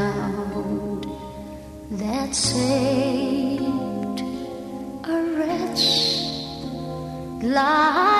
Sound that saved a wretch like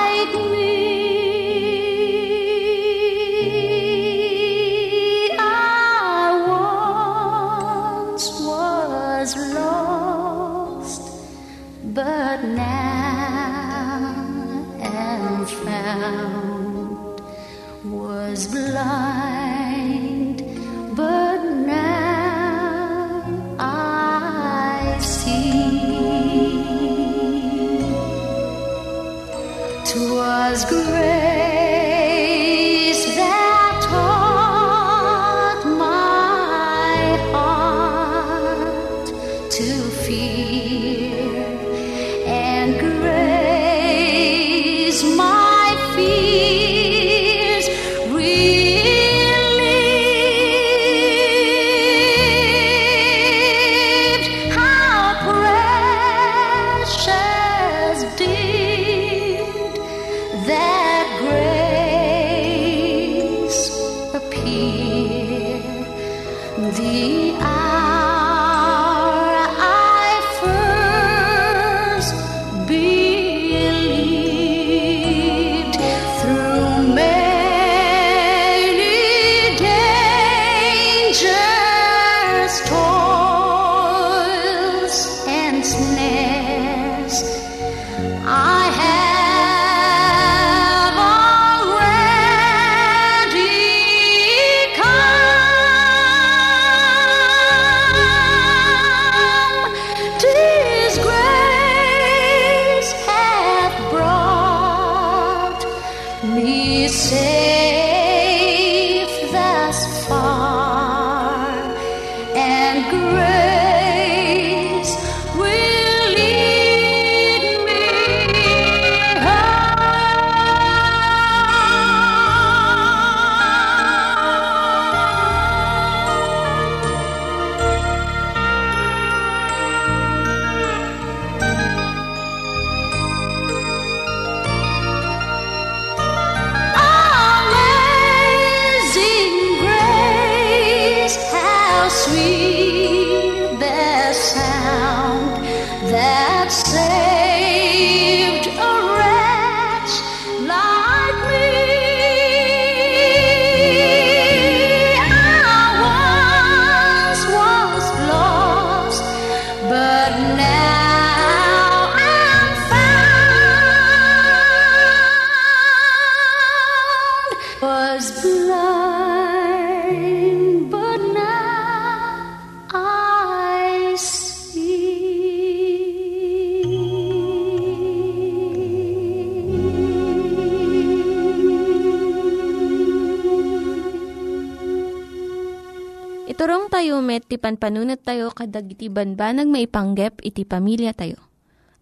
kayo met, ti panpanunat tayo kadag iti banbanag maipanggep iti pamilya tayo.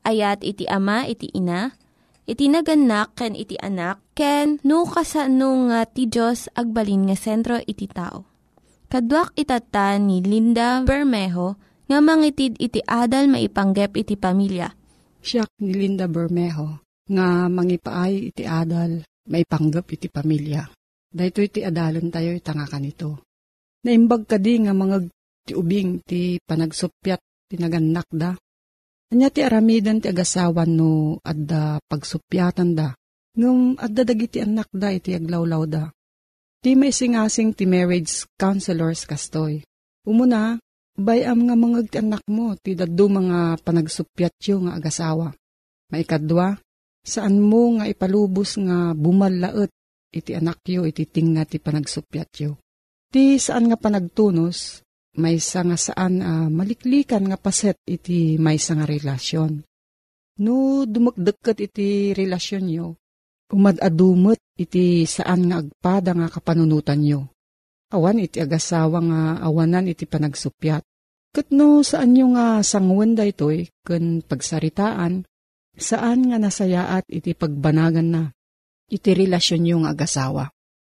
Ayat iti ama, iti ina, iti naganak, ken iti anak, ken no, kasano nga ti Diyos agbalin nga sentro iti tao. Kaduak itata ni Linda Bermejo nga mangitid iti adal maipanggep iti pamilya. Siya ni Linda Bermejo nga mangipaay iti adal maipanggep iti pamilya. Dahito iti adalan tayo itanga kanito. Naimbag ka di nga mga ti ubing ti panagsupyat ti naganak da. Anya ti aramidan ti agasawan no adda pagsupyatan da. Ngum adda dagiti anak da iti aglawlaw da. Ti may singasing ti marriage counselors kastoy. Umuna, bayam nga mga ti anak mo ti daddo mga panagsupyat yo nga agasawa. Maikadwa, saan mo nga ipalubos nga bumalaet iti anak yo iti tinga ti panagsupyat yo. Ti saan nga panagtunos, may nga saan uh, maliklikan nga paset iti may nga relasyon. No dumagdagkat iti relasyon nyo, umadadumot iti saan nga agpada nga kapanunutan nyo. Awan iti agasawa nga awanan iti panagsupyat. Kat no saan nyo nga sangwan da ito'y kun pagsaritaan, saan nga nasayaat iti pagbanagan na iti relasyon nyo nga agasawa.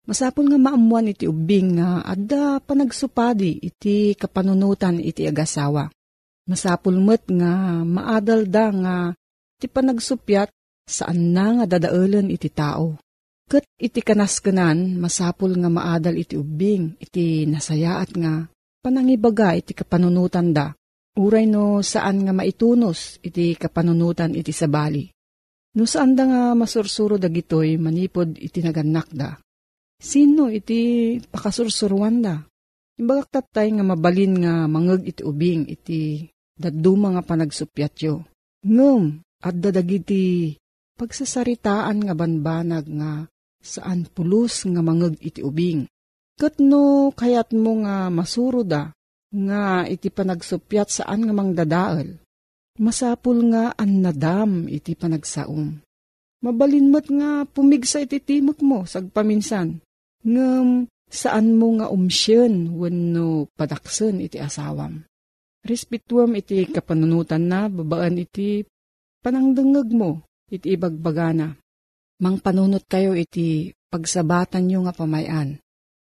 Masapon nga maamuan iti ubing nga adda panagsupadi iti kapanunutan iti agasawa. Masapul met nga maadal da nga iti panagsupyat saan na nga dadaulan iti tao. Kat iti kanaskanan masapul nga maadal iti ubing iti nasayaat nga panangibaga iti kapanunutan da. Uray no saan nga maitunos iti kapanunutan iti sabali. No saan da nga masursuro dagitoy manipod iti naganak da Sino iti pakasursuruan da? Imbagak tatay nga mabalin nga mangag iti ubing iti daduma nga panagsupyat yo. Ngum, at dadagiti pagsasaritaan nga banbanag nga saan pulos nga mangag iti ubing. Kat no kayat mo nga masuro da, nga iti panagsupyat saan nga mangdadaal. Masapul nga an nadam iti panagsaom. Mabalinmat nga pumigsa iti timok mo sagpaminsan ngem saan mo nga umsyon wenno padaksen iti asawam. Respetuam iti kapanunutan na babaan iti panangdengeg mo iti ibagbagana. Mang panunot kayo iti pagsabatan nyo nga pamayan.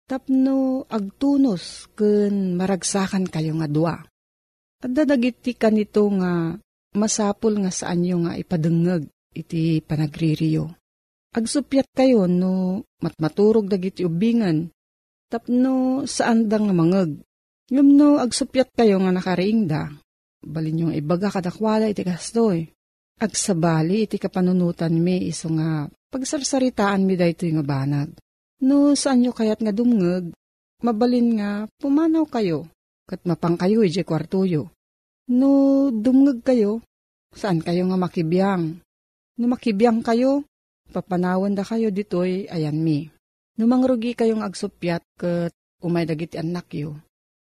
Tapno agtunos ken maragsakan kayo nga dua. At dadagiti kanito nga masapul nga saan nyo nga ipadengeg iti panagririyo. Agsupyat kayo no matmaturog dagiti ubingan, tapno saan da nga mangag. Ngam no agsupyat kayo nga nakariing da, balin yung ibaga kadakwala iti kastoy. Agsabali iti kapanunutan mi iso nga pagsarsaritaan mi da ito nga banag. No saan nyo kayat nga dumngag, mabalin nga pumanaw kayo, kat mapang kayo iti kwartuyo. No dumngag kayo, saan kayo nga makibiyang? No makibiyang kayo, Papanawan da kayo ditoy ayan mi. Numangrugi kayong agsupyat ket umay dagiti anak yo.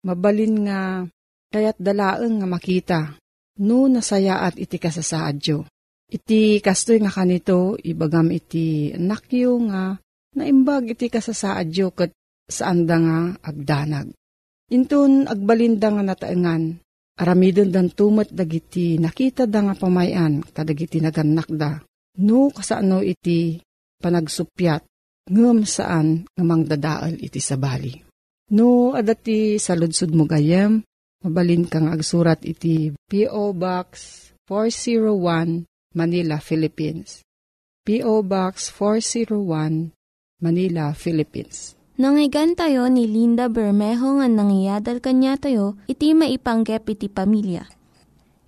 Mabalin nga kayat dalaeng nga makita. No nasayaat iti kasasaad yo. Iti kastoy nga kanito ibagam iti anak yo nga naimbag iti kasasaad yo ket saan da nga agdanag. Intun agbalinda nga nataengan, aramidon dan tumat dagiti nakita da nga pamayan kadagiti naganak da No kasano iti panagsupyat ngem saan ngamang dadaal iti sabali. No adati sa ludsud mo gayem, mabalin kang agsurat iti P.O. Box 401 Manila, Philippines. P.O. Box 401 Manila, Philippines. Nangyigan tayo ni Linda Bermejo nga nangyadal kanya tayo, iti maipanggep iti pamilya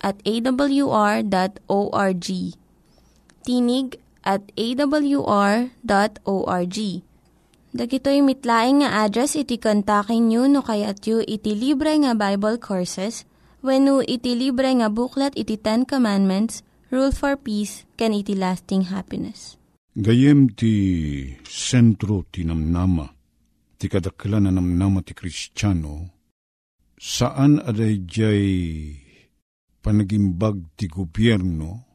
at awr.org. Tinig at awr.org. Dagitoy mitlaing nga address iti kontakin nyo no kayat yu iti libre nga Bible Courses When iti libre nga buklat iti Ten Commandments, Rule for Peace, can iti lasting happiness. Gayem ti sentro ti namnama, ti kadakila na namnama ti Kristiyano, saan aday jay panagimbag ti gobyerno,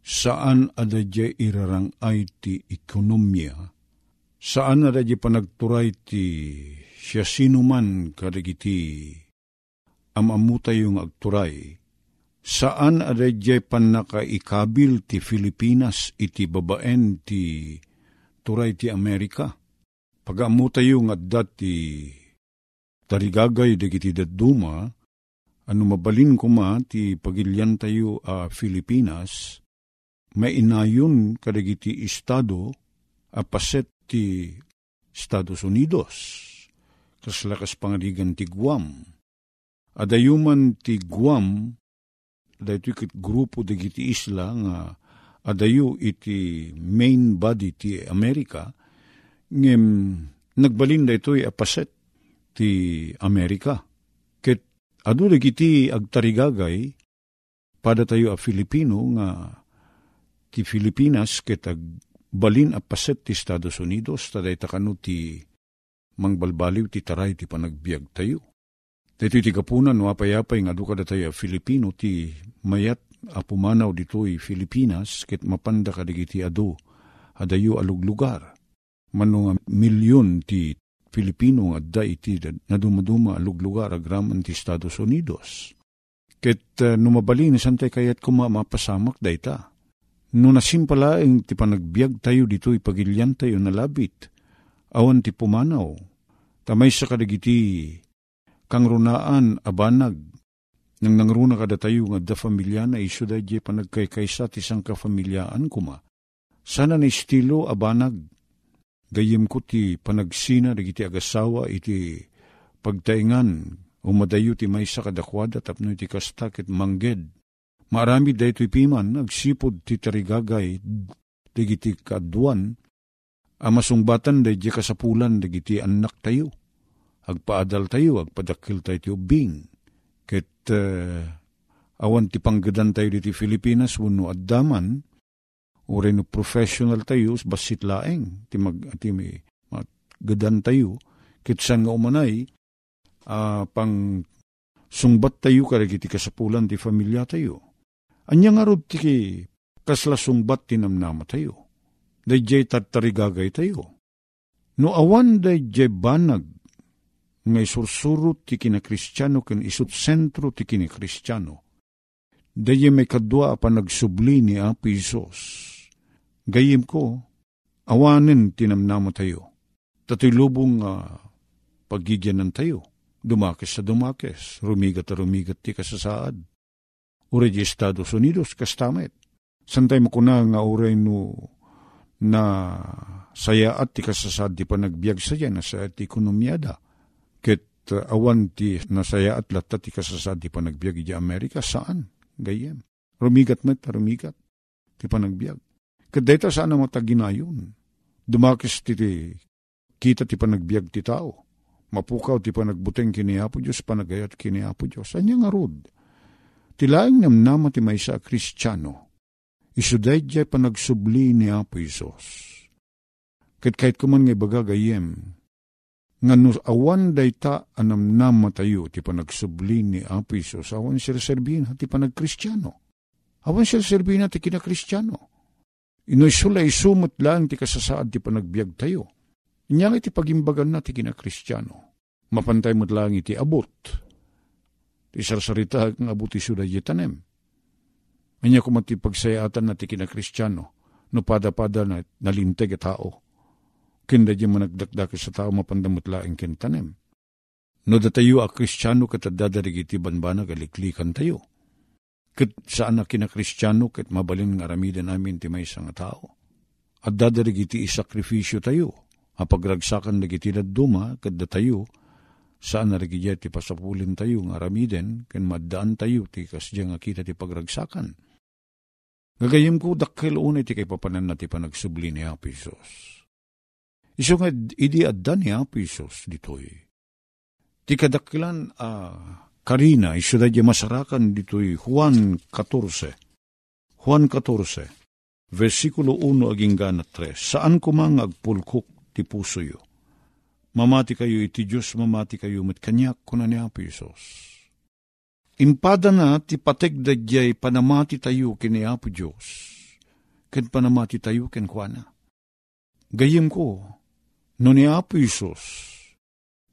saan aday jay irarangay ti ekonomiya, saan aday jay panagturay ti siya sinuman kadagiti amamuta yung agturay, saan aday jay panakaikabil ti Filipinas iti babaen ti turay ti Amerika. Pagamuta yung adda ti tarigagay dagiti daduma, ano mabalin kuma ti pagilyan tayo a Filipinas, may inayon kadagiti estado a paset ti Estados Unidos, kaslakas pangaligan ti Guam. Adayuman ti Guam, dahito ikit grupo dagiti isla nga adayo iti main body ti Amerika, ngem nagbalin da ito'y apaset ti Amerika. Adu dagiti agtarigagay pada tayo a Filipino nga ti Filipinas ket agbalin apaset ti Estados Unidos taday takano ti mangbalbaliw ti taray ti panagbiag tayo. Dito ti kapunan no apayapay nga duka tayo a Filipino ti mayat apumanaw dito'y Filipinas ket mapanda kadigiti adu adayo aluglugar. Mano nga milyon ti Pilipino nga da iti na dumaduma aluglugar agraman ti Estados Unidos. Ket uh, numabali ni santay kayat kuma mapasamak dayta. No nasimpala ang ti panagbiag tayo dito ipagilyan tayo nalabit. Awan ti pumanaw. Tamay sa kadagiti kang runaan abanag nang nangruna kada tayo nga da familya na iso da panagkaykaysa ti sang kafamilyaan kuma. Sana na estilo abanag gayem ko ti panagsina dagiti agasawa iti pagtaingan umadayo ti maysa kadakwada tapno iti kastak ket mangged. Marami dayto piman agsipod ti tarigagay dagiti kaduan amasungbatan daydi kasapulan dagiti anak tayo. Agpaadal tayo, agpadakil tayo ti ubing. Ket uh, awan ti panggadan tayo diti Pilipinas wano addaman, Ure no professional tayo, basit laeng, ti mag, ti may, gadan tayo, kitsan nga umanay, uh, pang sungbat tayo karagiti kasapulan ti familia tayo. Anya nga rod ti kasla sungbat ti namnama tayo. Dayjay tatarigagay tayo. No awan dayjay banag, ngay sursurot ti kinakristyano ken isut sentro ti kinakristyano. Dayjay may kadwa pa nagsubli ni Apo Isos gayim ko, awanin tinamnama tayo. Tato'y lubong uh, pagigyanan tayo. Dumakes sa dumakes, rumigat at rumigat ti kasasaad. Ure di Estados Unidos, kastamet. Santay mo ko na nga ure no na saya at ti kasasaad ti panagbiag sa yan, sa ti ekonomiyada. Ket uh, awan ti nasaya at latta ti kasasaad ti panagbiag di Amerika, saan? Gayem. Rumigat met, rumigat ti panagbiag. Kadeta sana mo taginayon. Dumakis ti kita ti panagbiag ti tao. Mapukaw ti panagbuteng kiniapo Diyos, panagayat kiniapo Diyos. Anya nga rod? Tilaing namnama ti maysa kristyano. Isuday jay panagsubli ni Apo Isos. Kat kahit kuman nga bagagayem, nga no awan dayta anam nama tayo ti panagsubli ni Apo Isos, awan sila serbina ti panagkristyano. Awan sila serbina ti kinakristyano. Inoy sulay sumot lang ti kasasaad ti panagbiag tayo. Inyang iti pagimbagan na ti kinakristyano. Mapantay mo't lang iti abot. Ti sarsarita ang abot ti suda tanem. Anya kumati pagsayatan na ti kinakristyano. No pada-pada na nalinteg at tao. Kinda di managdakdak sa tao mapandamot laing kintanem. No datayo a kristyano katadadarig iti banbanag aliklikan tayo Kat saan na kinakristyano kat mabalin nga aramida namin ti may nga tao. At dadarig iti isakripisyo tayo. Apagragsakan dagiti duma kat da tayo. Saan na rigidya ti pasapulin tayo nga aramiden ken maddaan tayo ti kasya nga kita ti pagragsakan. Gagayim ko dakkel unay ti kay papanan na ti panagsubli ni Apisos. Iso nga idi adda ni Apisos ditoy. Ti kadakkilan uh, Karina, iso da di masarakan dito'y Juan 14. Juan 14, versikulo 1 aging gana 3. Saan kumang agpulkok ti puso yo? Mamati kayo iti Diyos, mamati kayo met kanyak kuna ni Apo Isos. Impada na ti patek dadyay panamati tayo kini Apo Diyos. Ken panamati tayo ken kuana. Gayim ko, no ni Apo Isos,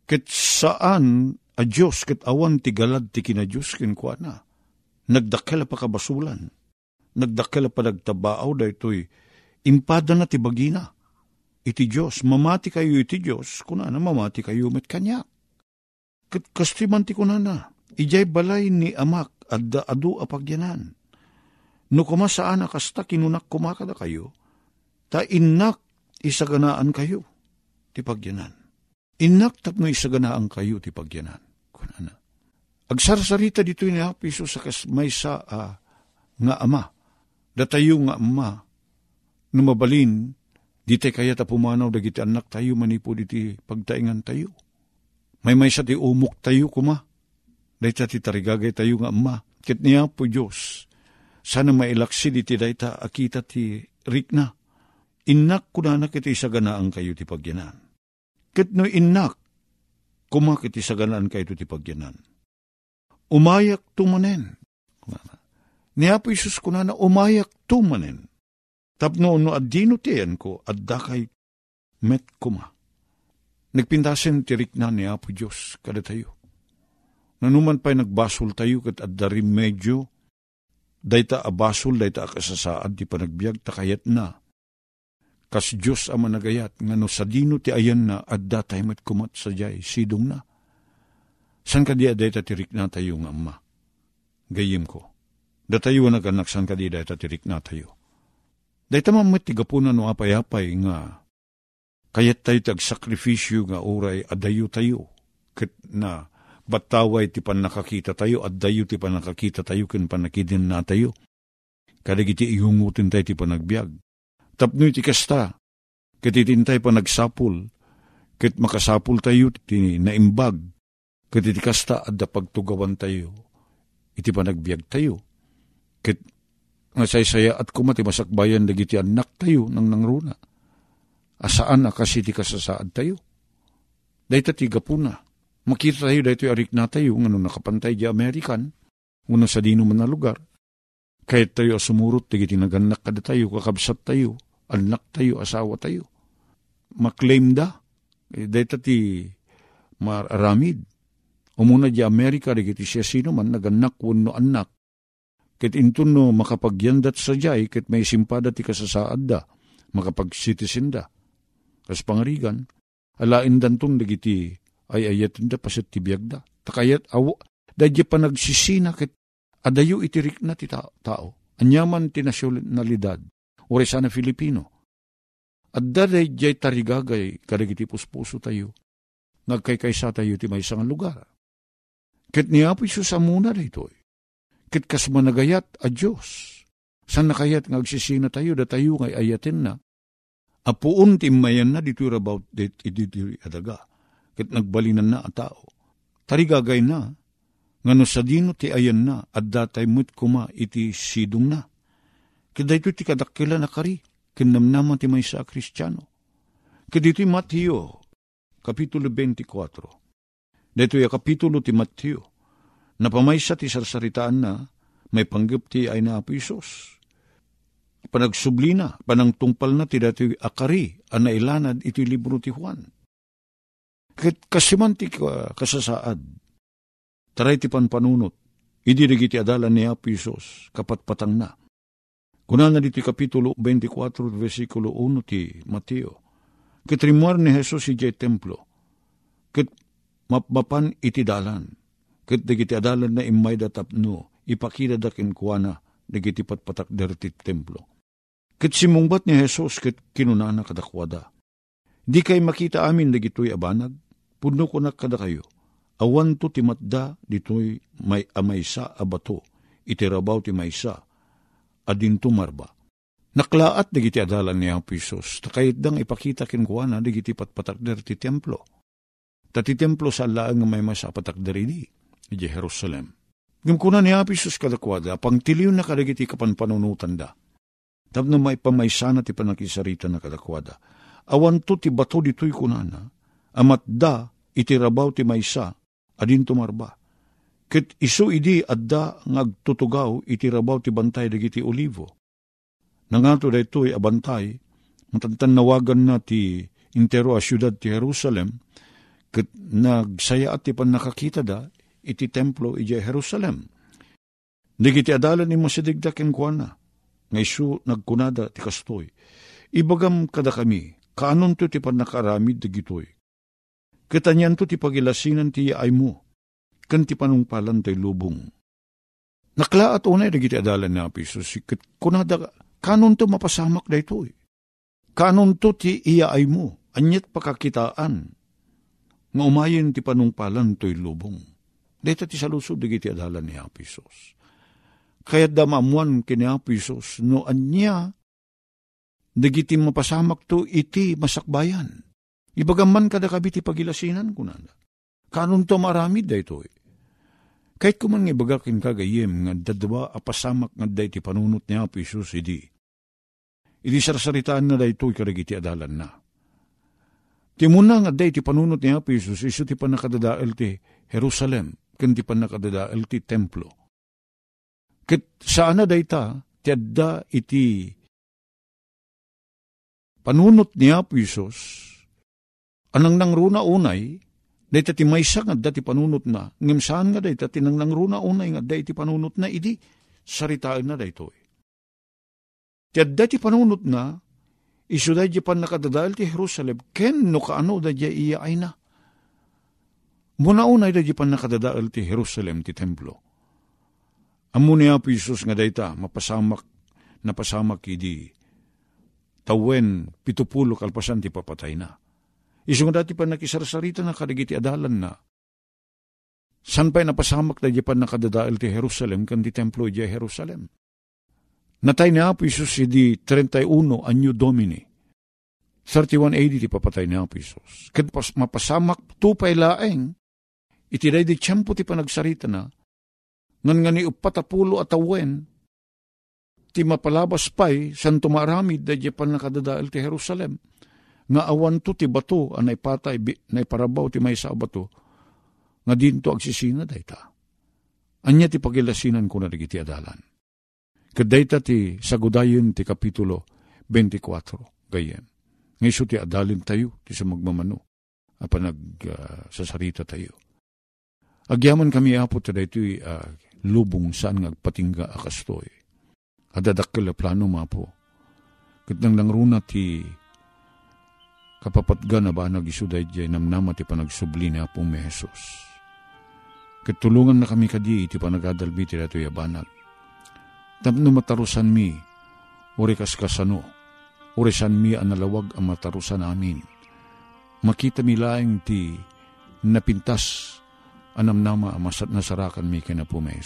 ket saan a Diyos ket awan ti galad ti kina Diyos ken kuana. Nagdakkel pa kabasulan. Nagdakkel pa nagtabaaw da ito'y impada na ti bagina. Iti Diyos, mamati kayo iti Diyos, kuna na mamati kayo met kanya. Ket kastiman ti kuna na, ijay balay ni amak adda adu apagyanan. No kumasaan kasta kinunak kumakada kayo, ta inak isaganaan kayo ti pagyanan. Inak tapno isaganaan kayo ti pagyanan. Kunana. Agsarsarita dito ni Apiso sa kas may sa uh, nga ama. Datayo nga ama, numabalin, di tay kaya ta pumanaw dagiti anak tayo manipo diti pagtaingan tayo. May may sa ti umok tayo kuma. Dahita ti tarigagay tayo nga ama. Kit niya po Diyos. Sana mailaksi diti dayta akita ti rikna. Inak ko na nakiti sa ganaan kayo ti pagyanan. Kit no inak, kumakiti sa ganaan kayo ti pagyanan. Umayak tumanen. Niya po Isus ko na umayak tumanen. Tapno no adino tiyan ko, adda kay met kuma. Nagpintasin tirik na ni Apo Diyos kada tayo. Nanuman pa'y nagbasol tayo kat adda medyo, dayta abasol, dayta akasasaad, di pa nagbiag, takayat na. Kas Diyos ama nagayat, nga no sa dino ti ayan na, adda tayo met kumat sa jay, sidong na. San ka di dayta tirik na tayo nga ama? Gayim ko. Da tayo naganak san ka di dayta tirik na tayo. Dayta mamit tigapunan no apay-apay nga kayat tayo tagsakripisyo nga oray adayo tayo. Kat na bataway ti pan nakakita tayo at dayo ti pan nakakita tayo ken panakidin na tayo. Kadagiti ihungutin tayo ti panagbiag. Tapno ti kasta, katitintay pa nagsapul, ket makasapul tayo ti naimbag, katiti kasta adda pagtugawan tayo, iti panagbiag tayo. Ket nga saysaya at kumati masakbayan dagiti anak tayo nang nangruna. Asaan na kasi ti kasasaad tayo. Dahita ti gapuna. Makita tayo dahito arik na tayo nga no nakapantay di Amerikan, uno sa dino man na lugar. Kahit tayo sumurot, tigiti naganak kada tayo, kakabsat tayo, anak tayo, asawa tayo. Maklaim da. Eh, dahita ti maramid. Umuna di Amerika, digiti siya sino man, naganak, wano anak, Ket intun no makapagyandat sa jay, ket may simpada ti kasasaad da, makapag-citizen da. Kas pangarigan, alain dantong dagiti ay ayatin da pasit ti da. Takayat awo, dadya pa nagsisina ket adayo itirik na ti tao. Anyaman ti nasyonalidad, ore sana Filipino. At daday jay tarigagay kadagiti puspuso tayo. Nagkaykaysa tayo ti may isang lugar. Ket niya po sa muna dito Kit kas managayat a Diyos. San nakayat nga agsisina tayo, da tayo ngay ayatin na. Apuun timayan na dito about dit idito adaga. Kit nagbalinan na a tao. Tarigagay na, nga no sa dino ti ayan na, at datay mo't kuma iti sidong na. Dito ti kadakila na kari, kinamnaman ti may sa kristyano. Kit dito Mateo, Kapitulo 24. Dito yung kapitulo ti Mateo, Napamaysa ti sarsaritaan na, may panggap ti ay na Isos. Panagsubli na, panang tungpal na ti dati akari, ang nailanad iti libro ti Juan. Kahit kasiman ti kasasaad, taray ti panpanunot, idirigi ti adalan ni Apo Isos, kapatpatang na. Kuna na dito kapitulo 24, versikulo 1 ti Mateo. Kitrimuar ni Jesus iti templo. Kit mapapan iti dalan Kat dagiti adalan na imay da tapno, ipakita da kinkwana, dagiti patpatak derti templo. Kat simungbat ni Jesus kat kinunana kadakwada. Di kay makita amin dagitoy abanag, puno ko na kada kayo. Awan to timatda ditoy may amaysa abato, itirabaw ti maysa, adin tumarba. Naklaat dagiti adalan ni Apo Isos, takayit dang ipakita kinkwana dagiti patpatak derti templo. Tati templo sa laang may masapatak deri di iti Jerusalem. Gimkuna ni Apisus kadakwada, pang tiliw na kadagiti kapanpanunutan da. Tapno may pamaysana ti panakisarita na kadakwada. Awan to ti bato dito'y kunana, amat da iti rabaw ti maysa, adin tumarba. Ket iso idi adda ngagtutugaw iti rabaw ti bantay dagiti olivo. Nangato da ito'y abantay, matantan nawagan na ti intero a syudad ti Jerusalem, ket nagsaya at ti pan nakakita da, iti templo iti Jerusalem. Digiti adalan ni masadigdak en kuana, nga isu nagkunada ti kastoy. Ibagam kada kami, kaanon to ti pan nakaramid digitoy. Kitanyan to ti pagilasinan ti ay mo, kan ti panungpalan tay lubong. Nakla at unay digiti adalan ni Apisos, kunada kanon to mapasamak da itoy. Kanon to ti iya ay mo, anyat pakakitaan, nga umayin ti panungpalan to'y lubong. Dito ti salusod digiti adalan ni Apisos. Kaya damamuan kini Apisos, no anya, digiti mapasamak to iti masakbayan. Ibagaman kada kabiti pagilasinan ko nanda. Kanon to maramid da ito eh. Kahit kuman nga ibagakin kagayem nga dadwa apasamak nga da iti panunot ni Apisos, idi. Idi sarsaritaan na da ito ikaragiti adalan na. Timuna nga day ti panunot ni Apo Isus, iso ti panakadadaal ti Jerusalem, ken ti panakadadaal ti templo. Ket saan na day ta, ti adda iti panunot ni Apo Isus, anang nang runa unay, ta ti maysa nga adda ti panunot na, ngem nga day ta tinang nang runa unay nga adda iti panunot na, idi saritaan na day to. Ti adda ti panunot na, isu da pan nakadadal ti Jerusalem, ken no kaano da iya ay na. Muna unay da pan nakadadal ti Jerusalem ti templo. Amo niya po Isus nga dayta, mapasamak, napasamak idi, tawen, pitupulo kalpasan ti papatay na. Isu nga dati pa nakisarsarita na kadagiti adalan na, San pa'y napasamak da pan nakadadaal ti Jerusalem kan ti templo di Jerusalem. Natay ni Apo Isus di 31 anyo Domini. 3180 ti papatay ni Apo Isus. Kad pas, mapasamak tupay laeng, itiday di tiyempo ti panagsarita na, ngan nga ni upatapulo at awen, ti mapalabas pa'y san tumaramid da di pan nakadadaal ti Jerusalem. Nga awan to ti bato, anay patay, na iparabaw ti may sa bato, nga dinto agsisina da ita. Anya ti pagilasinan ko na ti adalan. Kadayta ti sagudayon ti kapitulo 24, gayem. Ngayon ti adalin tayo, ti sa magmamano, apa nagsasarita uh, tayo. Agyaman kami apo ta dito uh, lubong saan ngagpatingga akastoy. Adadakkel plano mapo. Kat nang langruna ti kapapatga na ba nagisuday jay namnama ti panagsubli ni apong may Jesus. Katulungan na kami kadi iti panagadalbi ti dato yabanag. Tapno matarusan mi, uri kaskasano, uri san mi ang nalawag ang matarusan amin. Makita mi laing ti napintas anam nama amasat nasarakan mi kina po may.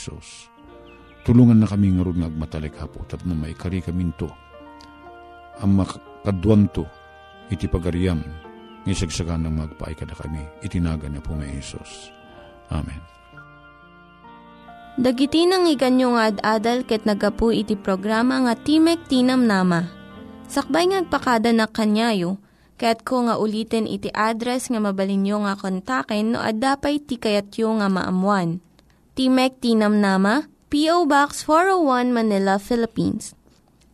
Tulungan na kami nga rin ngagmatalik hapo, tapno may kari kami to. Ang makadwan to, iti pagariam, ngisagsagan ng magpaikada kami, itinaga na po may Isos. Amen. Dagiti nang iganyo nga ad-adal ket nagapu iti programa nga Timek Tinam Nama. Sakbay ngagpakada na kanyayo, ket ko nga ulitin iti address nga mabalinyo nga kontaken no ad-dapay tikayatyo nga maamuan. Timek Tinam Nama, P.O. Box 401 Manila, Philippines.